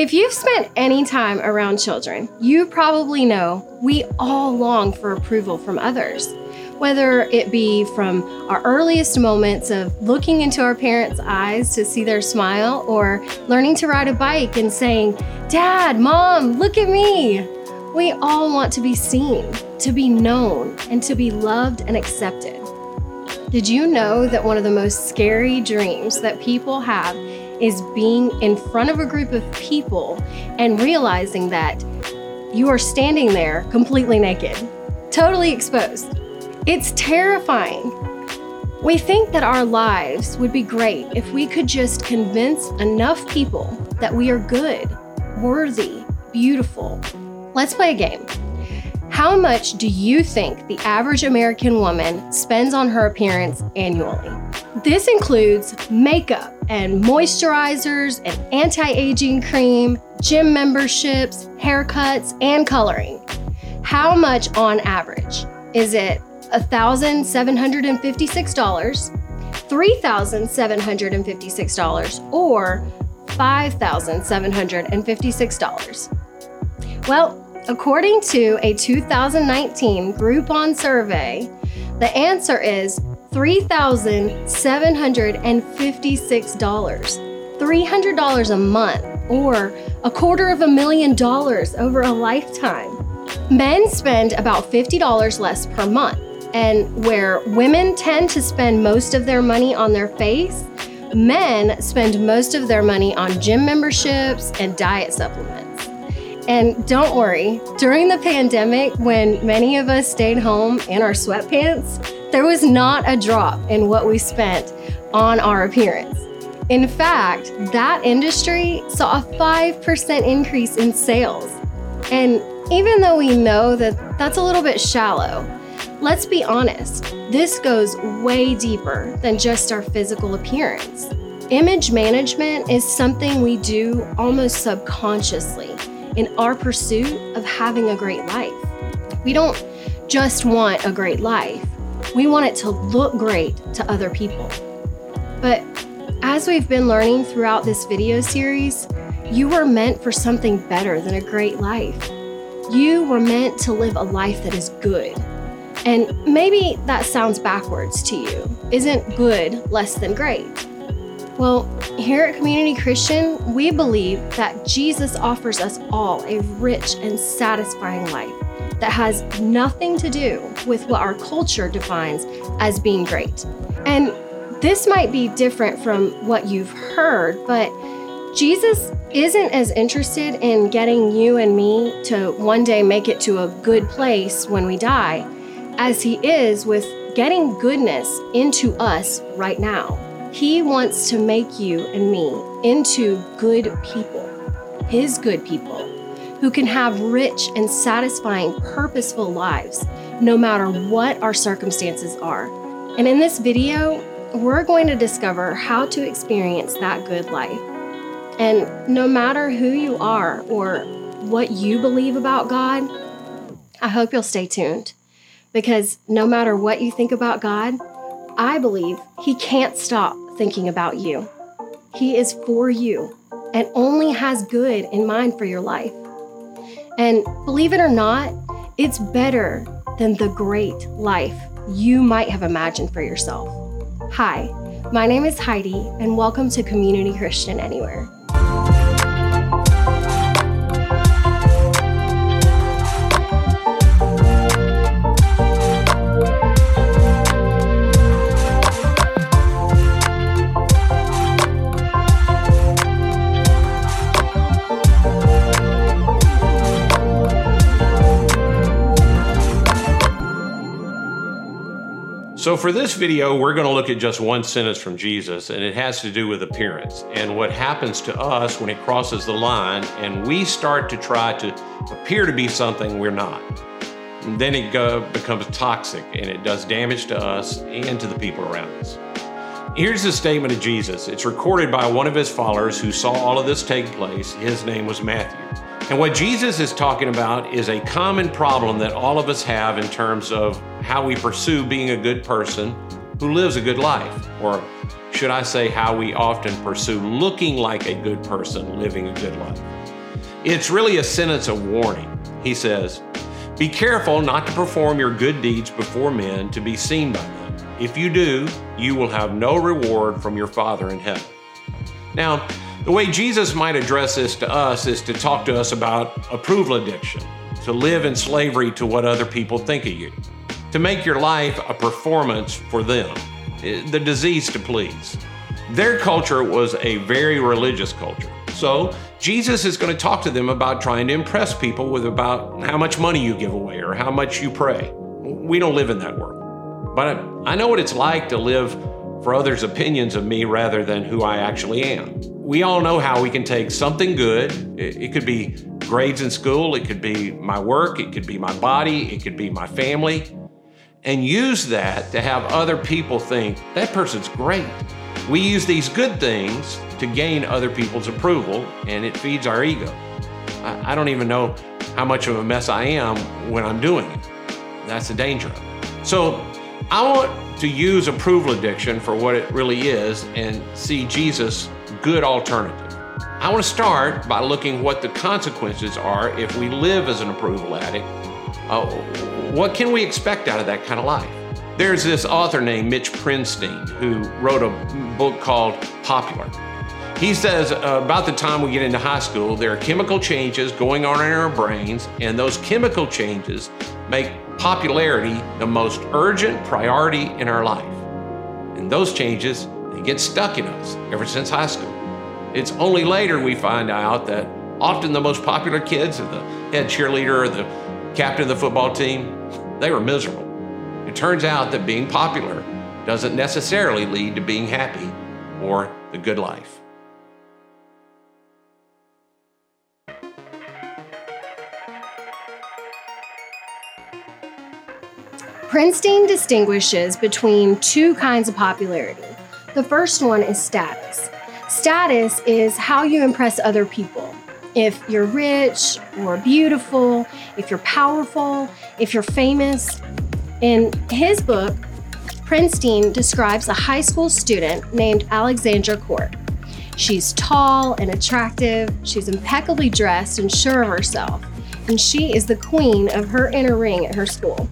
If you've spent any time around children, you probably know we all long for approval from others. Whether it be from our earliest moments of looking into our parents' eyes to see their smile, or learning to ride a bike and saying, Dad, Mom, look at me. We all want to be seen, to be known, and to be loved and accepted. Did you know that one of the most scary dreams that people have is being in front of a group of people and realizing that you are standing there completely naked, totally exposed? It's terrifying. We think that our lives would be great if we could just convince enough people that we are good, worthy, beautiful. Let's play a game. How much do you think the average American woman spends on her appearance annually? This includes makeup and moisturizers and anti aging cream, gym memberships, haircuts, and coloring. How much on average? Is it $1,756, $3,756, or $5,756? Well, according to a 2019 Groupon survey, the answer is $3,756, $300 a month, or a quarter of a million dollars over a lifetime. Men spend about $50 less per month, and where women tend to spend most of their money on their face, men spend most of their money on gym memberships and diet supplements. And don't worry, during the pandemic, when many of us stayed home in our sweatpants, there was not a drop in what we spent on our appearance. In fact, that industry saw a 5% increase in sales. And even though we know that that's a little bit shallow, Let's be honest, this goes way deeper than just our physical appearance. Image management is something we do almost subconsciously in our pursuit of having a great life. We don't just want a great life, we want it to look great to other people. But as we've been learning throughout this video series, you were meant for something better than a great life. You were meant to live a life that is good and maybe that sounds backwards to you. Isn't good less than great? Well, here at Community Christian, we believe that Jesus offers us all a rich and satisfying life that has nothing to do with what our culture defines as being great. And this might be different from what you've heard, but Jesus isn't as interested in getting you and me to one day make it to a good place when we die as He is with getting goodness into us right now. He wants to make you and me into good people, His good people, who can have rich and satisfying, purposeful lives, no matter what our circumstances are. And in this video, we're going to discover how to experience that good life. And no matter who you are or what you believe about God, I hope you'll stay tuned. Because no matter what you think about God, I believe He can't stop thinking about you. He is for you and only has good in mind for your life. And believe it or not, it's better than the great life you might have imagined for yourself. Hi, my name is Heidi, and welcome to Community Christian Anywhere. So, for this video, we're going to look at just one sentence from Jesus, and it has to do with appearance and what happens to us when it crosses the line and we start to try to appear to be something we're not. And then it go, becomes toxic and it does damage to us and to the people around us. Here's the statement of Jesus. It's recorded by one of his followers who saw all of this take place. His name was Matthew. And what Jesus is talking about is a common problem that all of us have in terms of how we pursue being a good person who lives a good life. Or should I say, how we often pursue looking like a good person living a good life. It's really a sentence of warning. He says, Be careful not to perform your good deeds before men to be seen by them. If you do, you will have no reward from your Father in heaven. Now, the way Jesus might address this to us is to talk to us about approval addiction, to live in slavery to what other people think of you, to make your life a performance for them, eh, the disease to please. Their culture was a very religious culture. So, Jesus is going to talk to them about trying to impress people with about how much money you give away or how much you pray. We don't live in that world. But I know what it's like to live for others' opinions of me rather than who I actually am. We all know how we can take something good, it, could be grades in school, it could be my work, it could be my body, it could be my family, and use that to have other people think that person's great. We use these good things to gain other people's approval, and it feeds our ego. I, I don't even know how much of a mess I am when I'm doing it. That's the danger. So I want to use approval addiction for what it really is and see Jesus' good alternative. I want to start by looking what the consequences are if we live as an approval addict. Uh, what can we expect out of that kind of life? There's this author named Mitch Prinstein who wrote a book called Popular. He says uh, about the time we get into high school, there are chemical changes going on in our brains, and those chemical changes make popularity the most urgent priority in our life. And those changes, they get stuck in us ever since high school. It's only later we find out that often the most popular kids, are the head cheerleader or the captain of the football team, they were miserable. It turns out that being popular doesn't necessarily lead to being happy or the good life. Prinstein distinguishes between two kinds of popularity. The first one is status. Status is how you impress other people. If you're rich or beautiful, if you're powerful, if you're famous. In his book, Prinstein describes a high school student named Alexandra Court. She's tall and attractive, she's impeccably dressed and sure of herself, and she is the queen of her inner ring at her school.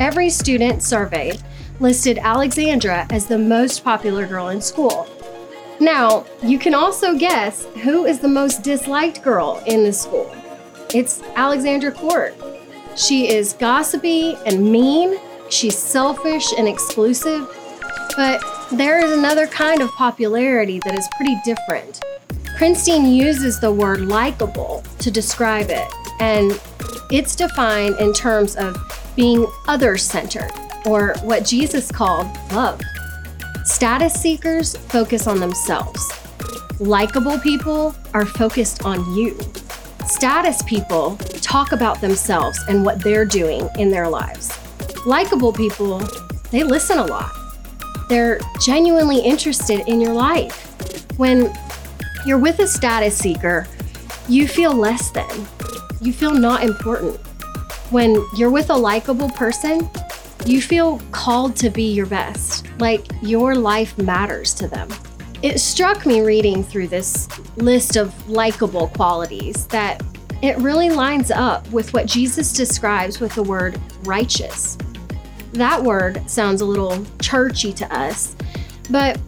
Every student surveyed listed Alexandra as the most popular girl in school. Now, you can also guess who is the most disliked girl in the school. It's Alexandra Court. She is gossipy and mean, she's selfish and exclusive, but there is another kind of popularity that is pretty different. Prinstein uses the word likable to describe it, and it's defined in terms of being other centered, or what Jesus called love. Status seekers focus on themselves. Likable people are focused on you. Status people talk about themselves and what they're doing in their lives. Likable people, they listen a lot. They're genuinely interested in your life. When you're with a status seeker, you feel less than. You feel not important. When you're with a likable person, you feel called to be your best, like your life matters to them. It struck me reading through this list of likable qualities that it really lines up with what Jesus describes with the word righteous. That word sounds a little churchy to us, but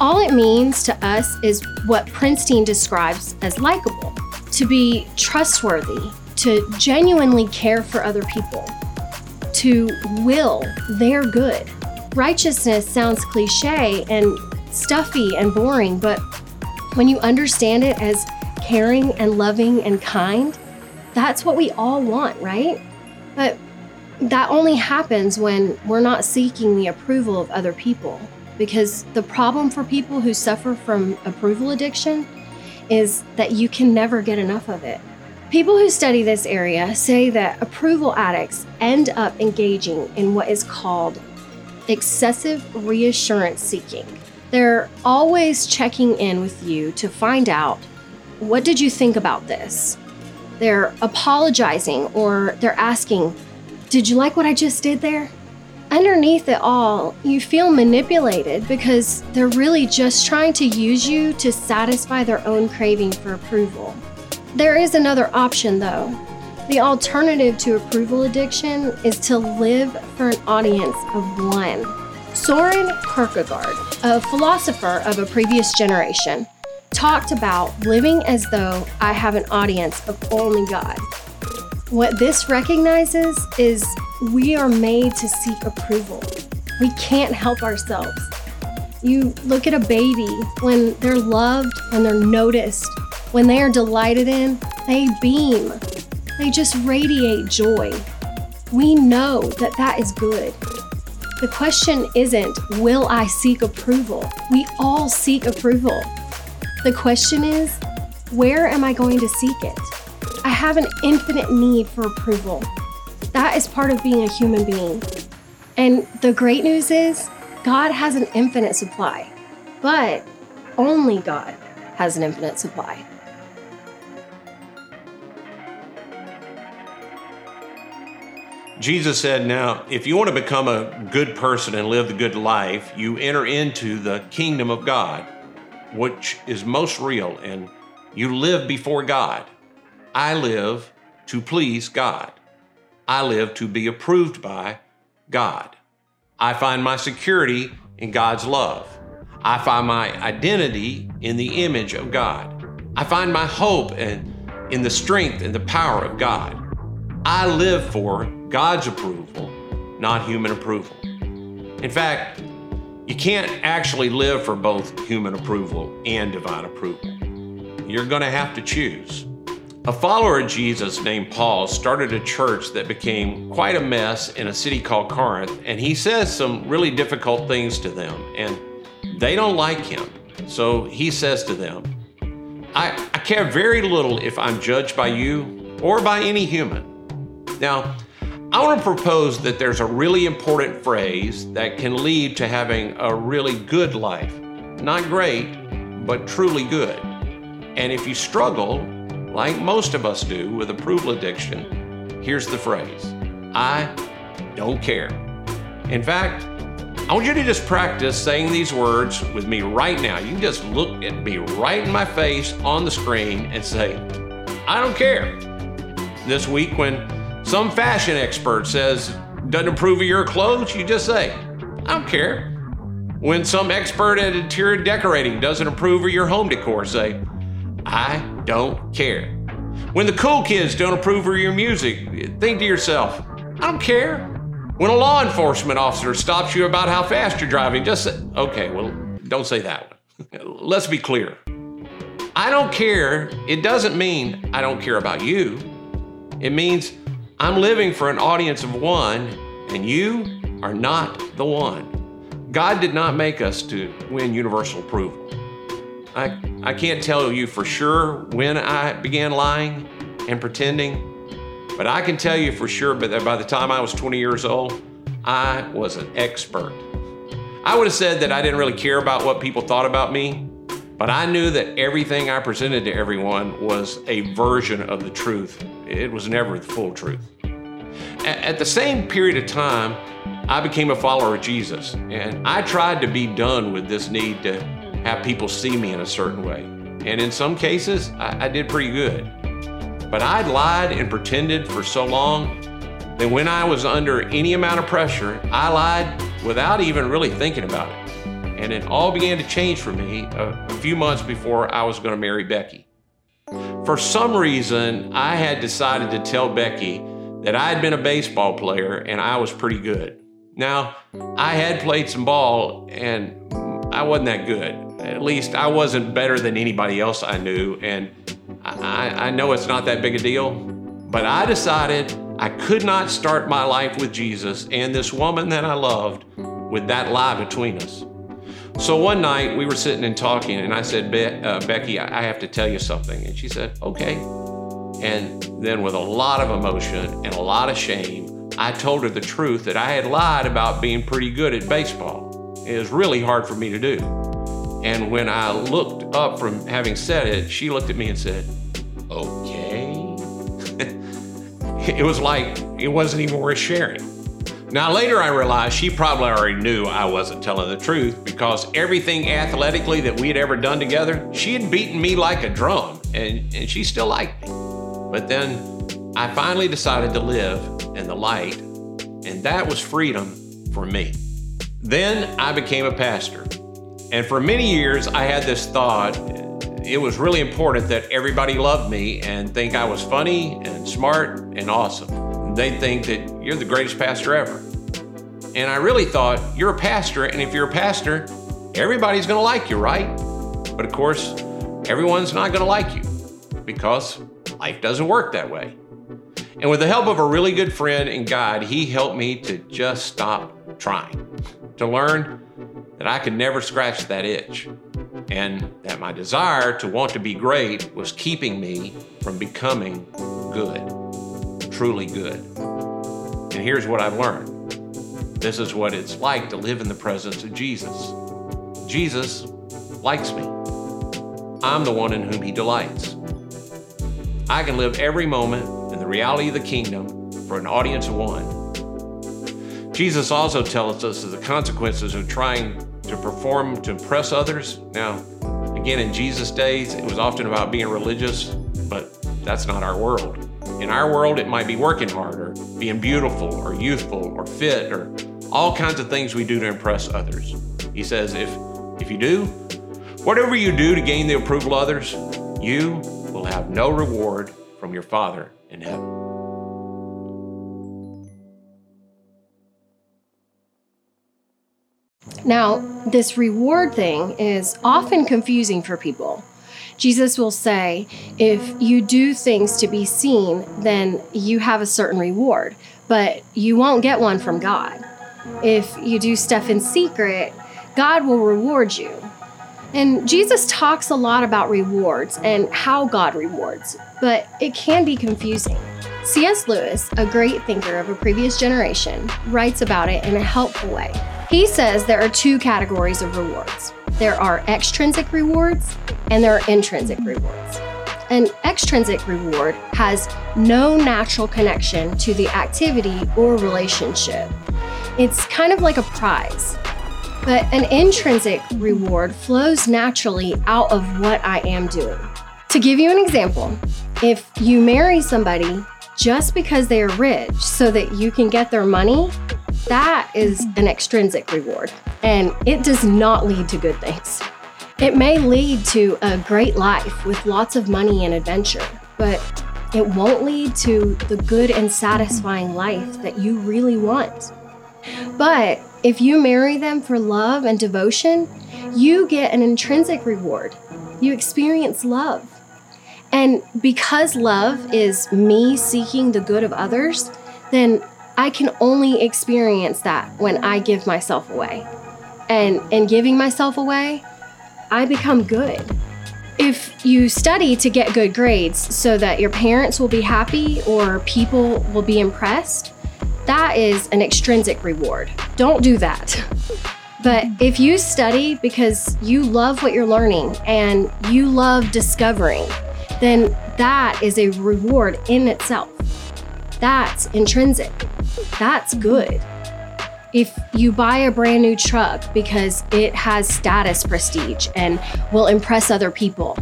all it means to us is what Prinstein describes as likable to be trustworthy, to genuinely care for other people, to will their good. Righteousness sounds cliche and stuffy and boring, but when you understand it as caring and loving and kind, that's what we all want, right? But that only happens when we're not seeking the approval of other people. Because the problem for people who suffer from approval addiction is that you can never get enough of it. People who study this area say that approval addicts end up engaging in what is called excessive reassurance seeking. They're always checking in with you to find out what did you think about this? They're apologizing or they're asking, Did you like what I just did there? Underneath it all, you feel manipulated because they're really just trying to use you to satisfy their own craving for approval. There is another option, though. The alternative to approval addiction is to live for an audience of one. Soren Kierkegaard, a philosopher of a previous generation, talked about living as though I have an audience of only God. What this recognizes is we are made to seek approval. We can't help ourselves. You look at a baby when they're loved, when they're noticed, when they are delighted in, they beam. They just radiate joy. We know that that is good. The question isn't, will I seek approval? We all seek approval. The question is, where am I going to seek it? I have an infinite need for approval. That is part of being a human being. And the great news is, God has an infinite supply, but only God has an infinite supply. Jesus said, Now, if you want to become a good person and live the good life, you enter into the kingdom of God, which is most real, and you live before God. I live to please God. I live to be approved by God. I find my security in God's love. I find my identity in the image of God. I find my hope and in the strength and the power of God. I live for God's approval, not human approval. In fact, you can't actually live for both human approval and divine approval. You're going to have to choose. A follower of Jesus named Paul started a church that became quite a mess in a city called Corinth, and he says some really difficult things to them, and they don't like him. So he says to them, I, I care very little if I'm judged by you or by any human. Now, I want to propose that there's a really important phrase that can lead to having a really good life. Not great, but truly good. And if you struggle, like most of us do with approval addiction, here's the phrase I don't care. In fact, I want you to just practice saying these words with me right now. You can just look at me right in my face on the screen and say, I don't care. This week, when some fashion expert says, doesn't approve of your clothes, you just say, I don't care. When some expert at interior decorating doesn't approve of your home decor, say, I don't care. When the cool kids don't approve of your music, think to yourself, I don't care. When a law enforcement officer stops you about how fast you're driving, just say, okay, well, don't say that one. Let's be clear. I don't care, it doesn't mean I don't care about you. It means I'm living for an audience of one, and you are not the one. God did not make us to win universal approval. I, I can't tell you for sure when I began lying and pretending, but I can tell you for sure that by the time I was 20 years old, I was an expert. I would have said that I didn't really care about what people thought about me, but I knew that everything I presented to everyone was a version of the truth. It was never the full truth. At the same period of time, I became a follower of Jesus, and I tried to be done with this need to have people see me in a certain way. And in some cases, I, I did pretty good. But I'd lied and pretended for so long that when I was under any amount of pressure, I lied without even really thinking about it. And it all began to change for me a, a few months before I was going to marry Becky. For some reason, I had decided to tell Becky that I had been a baseball player and I was pretty good. Now, I had played some ball and I wasn't that good. At least I wasn't better than anybody else I knew. And I, I know it's not that big a deal, but I decided I could not start my life with Jesus and this woman that I loved with that lie between us. So one night we were sitting and talking, and I said, Be- uh, Becky, I have to tell you something. And she said, Okay. And then, with a lot of emotion and a lot of shame, I told her the truth that I had lied about being pretty good at baseball. It was really hard for me to do. And when I looked up from having said it, she looked at me and said, Okay. it was like it wasn't even worth sharing. Now, later I realized she probably already knew I wasn't telling the truth because everything athletically that we had ever done together, she had beaten me like a drum and, and she still liked me. But then I finally decided to live in the light, and that was freedom for me. Then I became a pastor. And for many years, I had this thought it was really important that everybody loved me and think I was funny and smart and awesome. They'd think that you're the greatest pastor ever. And I really thought, you're a pastor, and if you're a pastor, everybody's gonna like you, right? But of course, everyone's not gonna like you because life doesn't work that way. And with the help of a really good friend and guide, he helped me to just stop trying, to learn that I could never scratch that itch, and that my desire to want to be great was keeping me from becoming good, truly good. And here's what I've learned this is what it's like to live in the presence of Jesus. Jesus likes me. I'm the one in whom he delights. I can live every moment in the reality of the kingdom for an audience of one. Jesus also tells us of the consequences of trying to perform to impress others. Now, again, in Jesus' days, it was often about being religious, but that's not our world. In our world, it might be working hard or being beautiful or youthful or fit or all kinds of things we do to impress others. He says, if, if you do, whatever you do to gain the approval of others, you will have no reward from your Father in heaven. Now, this reward thing is often confusing for people. Jesus will say, if you do things to be seen, then you have a certain reward, but you won't get one from God. If you do stuff in secret, God will reward you. And Jesus talks a lot about rewards and how God rewards, but it can be confusing. C.S. Lewis, a great thinker of a previous generation, writes about it in a helpful way. He says there are two categories of rewards there are extrinsic rewards and there are intrinsic rewards. An extrinsic reward has no natural connection to the activity or relationship. It's kind of like a prize. But an intrinsic reward flows naturally out of what I am doing. To give you an example, if you marry somebody just because they are rich so that you can get their money, that is an extrinsic reward, and it does not lead to good things. It may lead to a great life with lots of money and adventure, but it won't lead to the good and satisfying life that you really want. But if you marry them for love and devotion, you get an intrinsic reward. You experience love. And because love is me seeking the good of others, then I can only experience that when I give myself away. And in giving myself away, I become good. If you study to get good grades so that your parents will be happy or people will be impressed, that is an extrinsic reward. Don't do that. But if you study because you love what you're learning and you love discovering, then that is a reward in itself. That's intrinsic. That's good. If you buy a brand new truck because it has status prestige and will impress other people,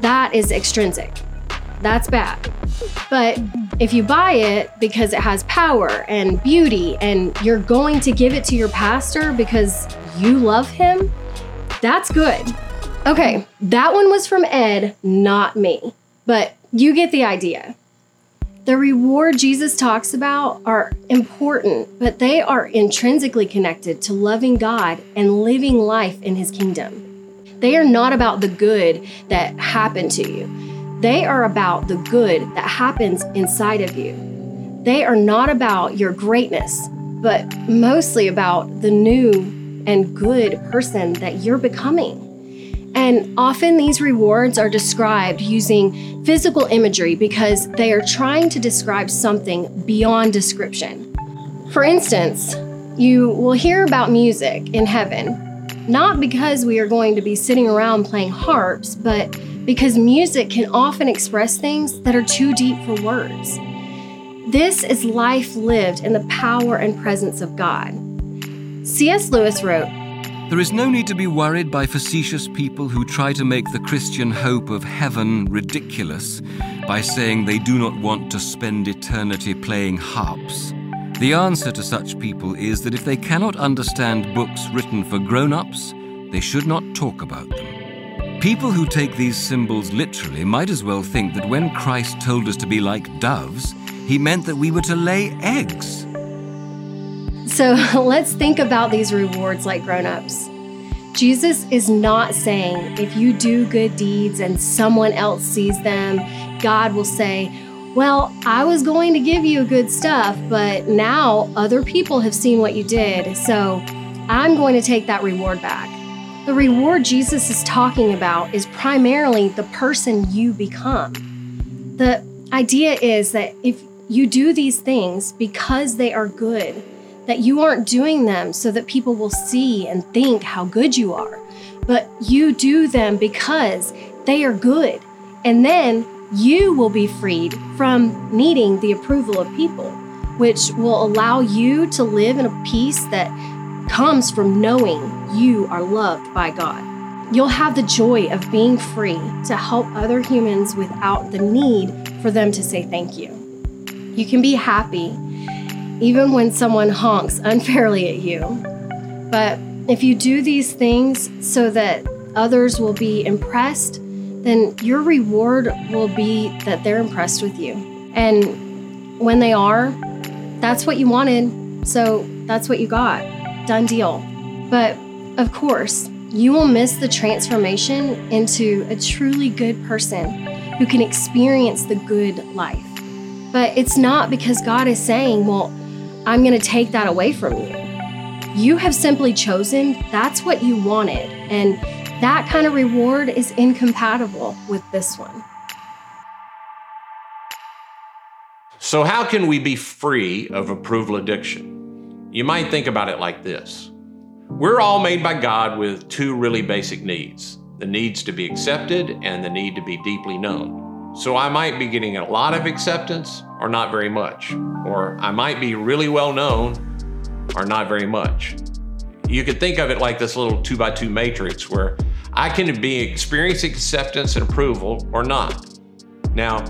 that is extrinsic. That's bad. But if you buy it because it has power and beauty and you're going to give it to your pastor because you love him, that's good. Okay, that one was from Ed, not me. But you get the idea. The reward Jesus talks about are important, but they are intrinsically connected to loving God and living life in his kingdom. They are not about the good that happened to you. They are about the good that happens inside of you. They are not about your greatness, but mostly about the new and good person that you're becoming. And often these rewards are described using physical imagery because they are trying to describe something beyond description. For instance, you will hear about music in heaven, not because we are going to be sitting around playing harps, but because music can often express things that are too deep for words. This is life lived in the power and presence of God. C.S. Lewis wrote, There is no need to be worried by facetious people who try to make the Christian hope of heaven ridiculous by saying they do not want to spend eternity playing harps. The answer to such people is that if they cannot understand books written for grown ups, they should not talk about them. People who take these symbols literally might as well think that when Christ told us to be like doves, he meant that we were to lay eggs. So let's think about these rewards like grown ups. Jesus is not saying if you do good deeds and someone else sees them, God will say, Well, I was going to give you good stuff, but now other people have seen what you did, so I'm going to take that reward back. The reward Jesus is talking about is primarily the person you become. The idea is that if you do these things because they are good, that you aren't doing them so that people will see and think how good you are, but you do them because they are good. And then you will be freed from needing the approval of people, which will allow you to live in a peace that comes from knowing you are loved by God. You'll have the joy of being free to help other humans without the need for them to say thank you. You can be happy even when someone honks unfairly at you. But if you do these things so that others will be impressed, then your reward will be that they're impressed with you. And when they are, that's what you wanted, so that's what you got. Done deal. But of course, you will miss the transformation into a truly good person who can experience the good life. But it's not because God is saying, well, I'm going to take that away from you. You have simply chosen that's what you wanted, and that kind of reward is incompatible with this one. So, how can we be free of approval addiction? You might think about it like this We're all made by God with two really basic needs the needs to be accepted and the need to be deeply known. So I might be getting a lot of acceptance or not very much. Or I might be really well known or not very much. You could think of it like this little two by two matrix where I can be experiencing acceptance and approval or not. Now,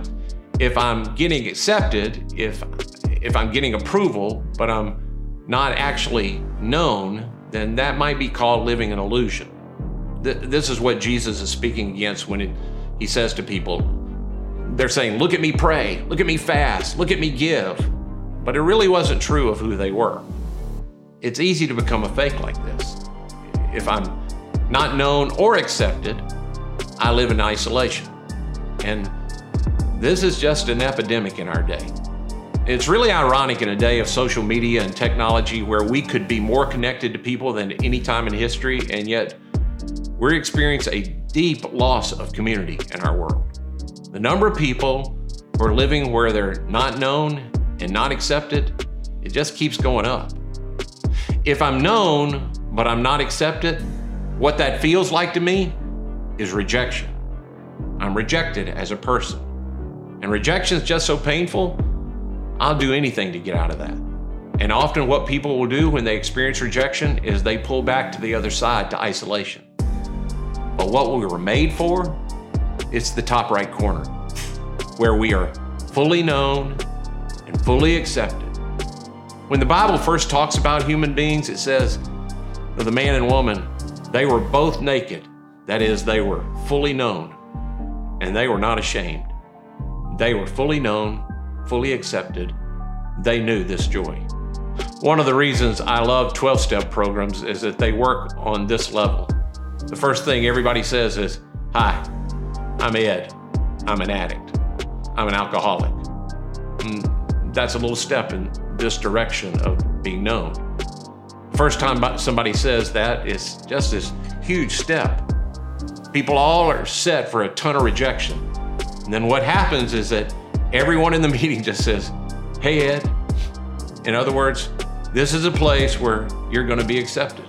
if I'm getting accepted, if if I'm getting approval, but I'm not actually known, then that might be called living an illusion. This is what Jesus is speaking against when it, he says to people, they're saying, Look at me pray, look at me fast, look at me give. But it really wasn't true of who they were. It's easy to become a fake like this. If I'm not known or accepted, I live in isolation. And this is just an epidemic in our day. It's really ironic in a day of social media and technology where we could be more connected to people than any time in history, and yet we're experiencing a deep loss of community in our world. The number of people who are living where they're not known and not accepted, it just keeps going up. If I'm known, but I'm not accepted, what that feels like to me is rejection. I'm rejected as a person. And rejection is just so painful, I'll do anything to get out of that. And often, what people will do when they experience rejection is they pull back to the other side to isolation. But what we were made for it's the top right corner where we are fully known and fully accepted. When the Bible first talks about human beings, it says the man and woman, they were both naked. That is, they were fully known and they were not ashamed. They were fully known, fully accepted. They knew this joy. One of the reasons I love 12 step programs is that they work on this level. The first thing everybody says is, Hi, I'm Ed. I'm an addict. I'm an alcoholic. And mm, that's a little step in this direction of being known. First time somebody says that is just this huge step. People all are set for a ton of rejection. And then what happens is that everyone in the meeting just says, Hey, Ed. In other words, this is a place where you're going to be accepted.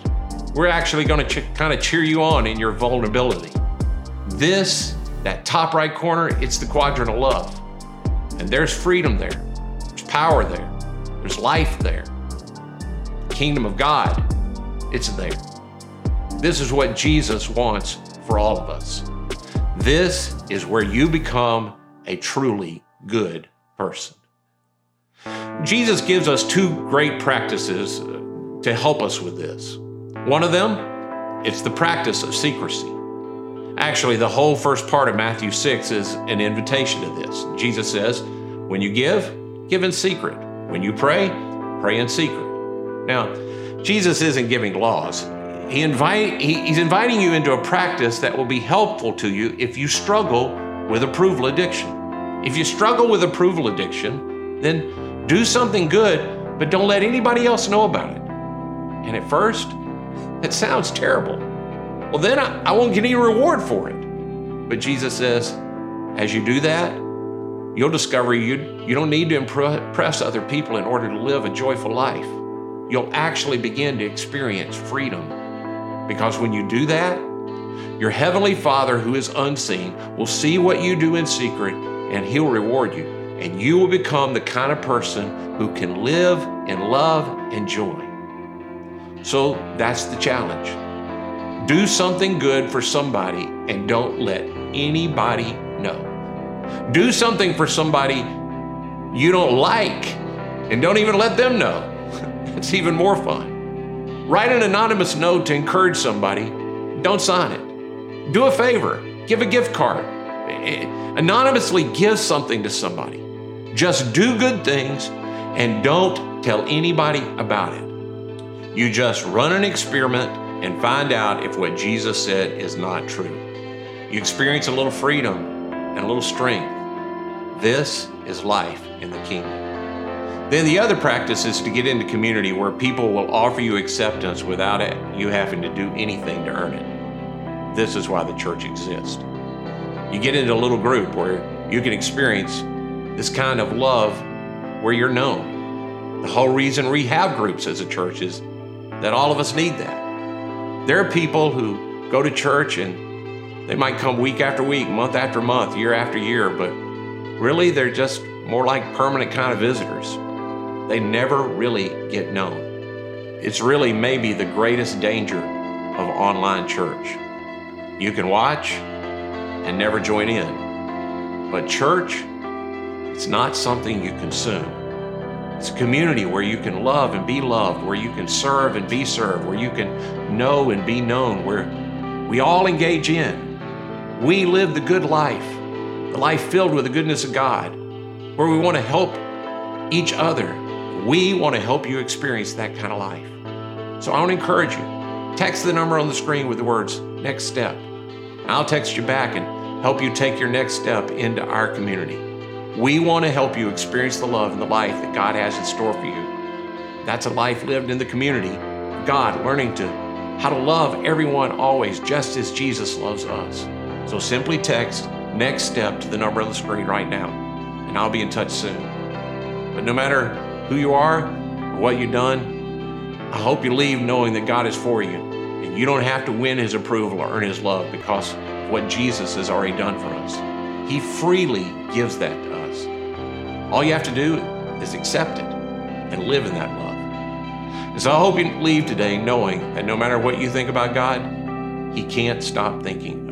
We're actually going to ch- kind of cheer you on in your vulnerability. This that top right corner, it's the quadrant of love. And there's freedom there, there's power there, there's life there. Kingdom of God, it's there. This is what Jesus wants for all of us. This is where you become a truly good person. Jesus gives us two great practices uh, to help us with this. One of them, it's the practice of secrecy. Actually, the whole first part of Matthew 6 is an invitation to this. Jesus says, When you give, give in secret. When you pray, pray in secret. Now, Jesus isn't giving laws. He invite, he, he's inviting you into a practice that will be helpful to you if you struggle with approval addiction. If you struggle with approval addiction, then do something good, but don't let anybody else know about it. And at first, it sounds terrible. Well, then I, I won't get any reward for it. But Jesus says, as you do that, you'll discover you, you don't need to impress other people in order to live a joyful life. You'll actually begin to experience freedom. Because when you do that, your Heavenly Father, who is unseen, will see what you do in secret and He'll reward you. And you will become the kind of person who can live in love and joy. So that's the challenge. Do something good for somebody and don't let anybody know. Do something for somebody you don't like and don't even let them know. It's even more fun. Write an anonymous note to encourage somebody. Don't sign it. Do a favor. Give a gift card. Eh, anonymously give something to somebody. Just do good things and don't tell anybody about it. You just run an experiment and find out if what Jesus said is not true. You experience a little freedom and a little strength. This is life in the kingdom. Then the other practice is to get into community where people will offer you acceptance without it, you having to do anything to earn it. This is why the church exists. You get into a little group where you can experience this kind of love where you're known. The whole reason we have groups as a church is that all of us need that. There are people who go to church and they might come week after week, month after month, year after year, but really they're just more like permanent kind of visitors. They never really get known. It's really maybe the greatest danger of online church. You can watch and never join in. But church, it's not something you consume. It's a community where you can love and be loved, where you can serve and be served, where you can know and be known, where we all engage in. We live the good life, the life filled with the goodness of God, where we want to help each other. We want to help you experience that kind of life. So I want to encourage you. Text the number on the screen with the words next step. I'll text you back and help you take your next step into our community. We want to help you experience the love and the life that God has in store for you. That's a life lived in the community. God learning to how to love everyone always just as Jesus loves us. So simply text next step to the number on the screen right now, and I'll be in touch soon. But no matter who you are or what you've done, I hope you leave knowing that God is for you, and you don't have to win His approval or earn His love because what Jesus has already done for us. He freely gives that to us. All you have to do is accept it and live in that love. And so I hope you leave today knowing that no matter what you think about God, He can't stop thinking.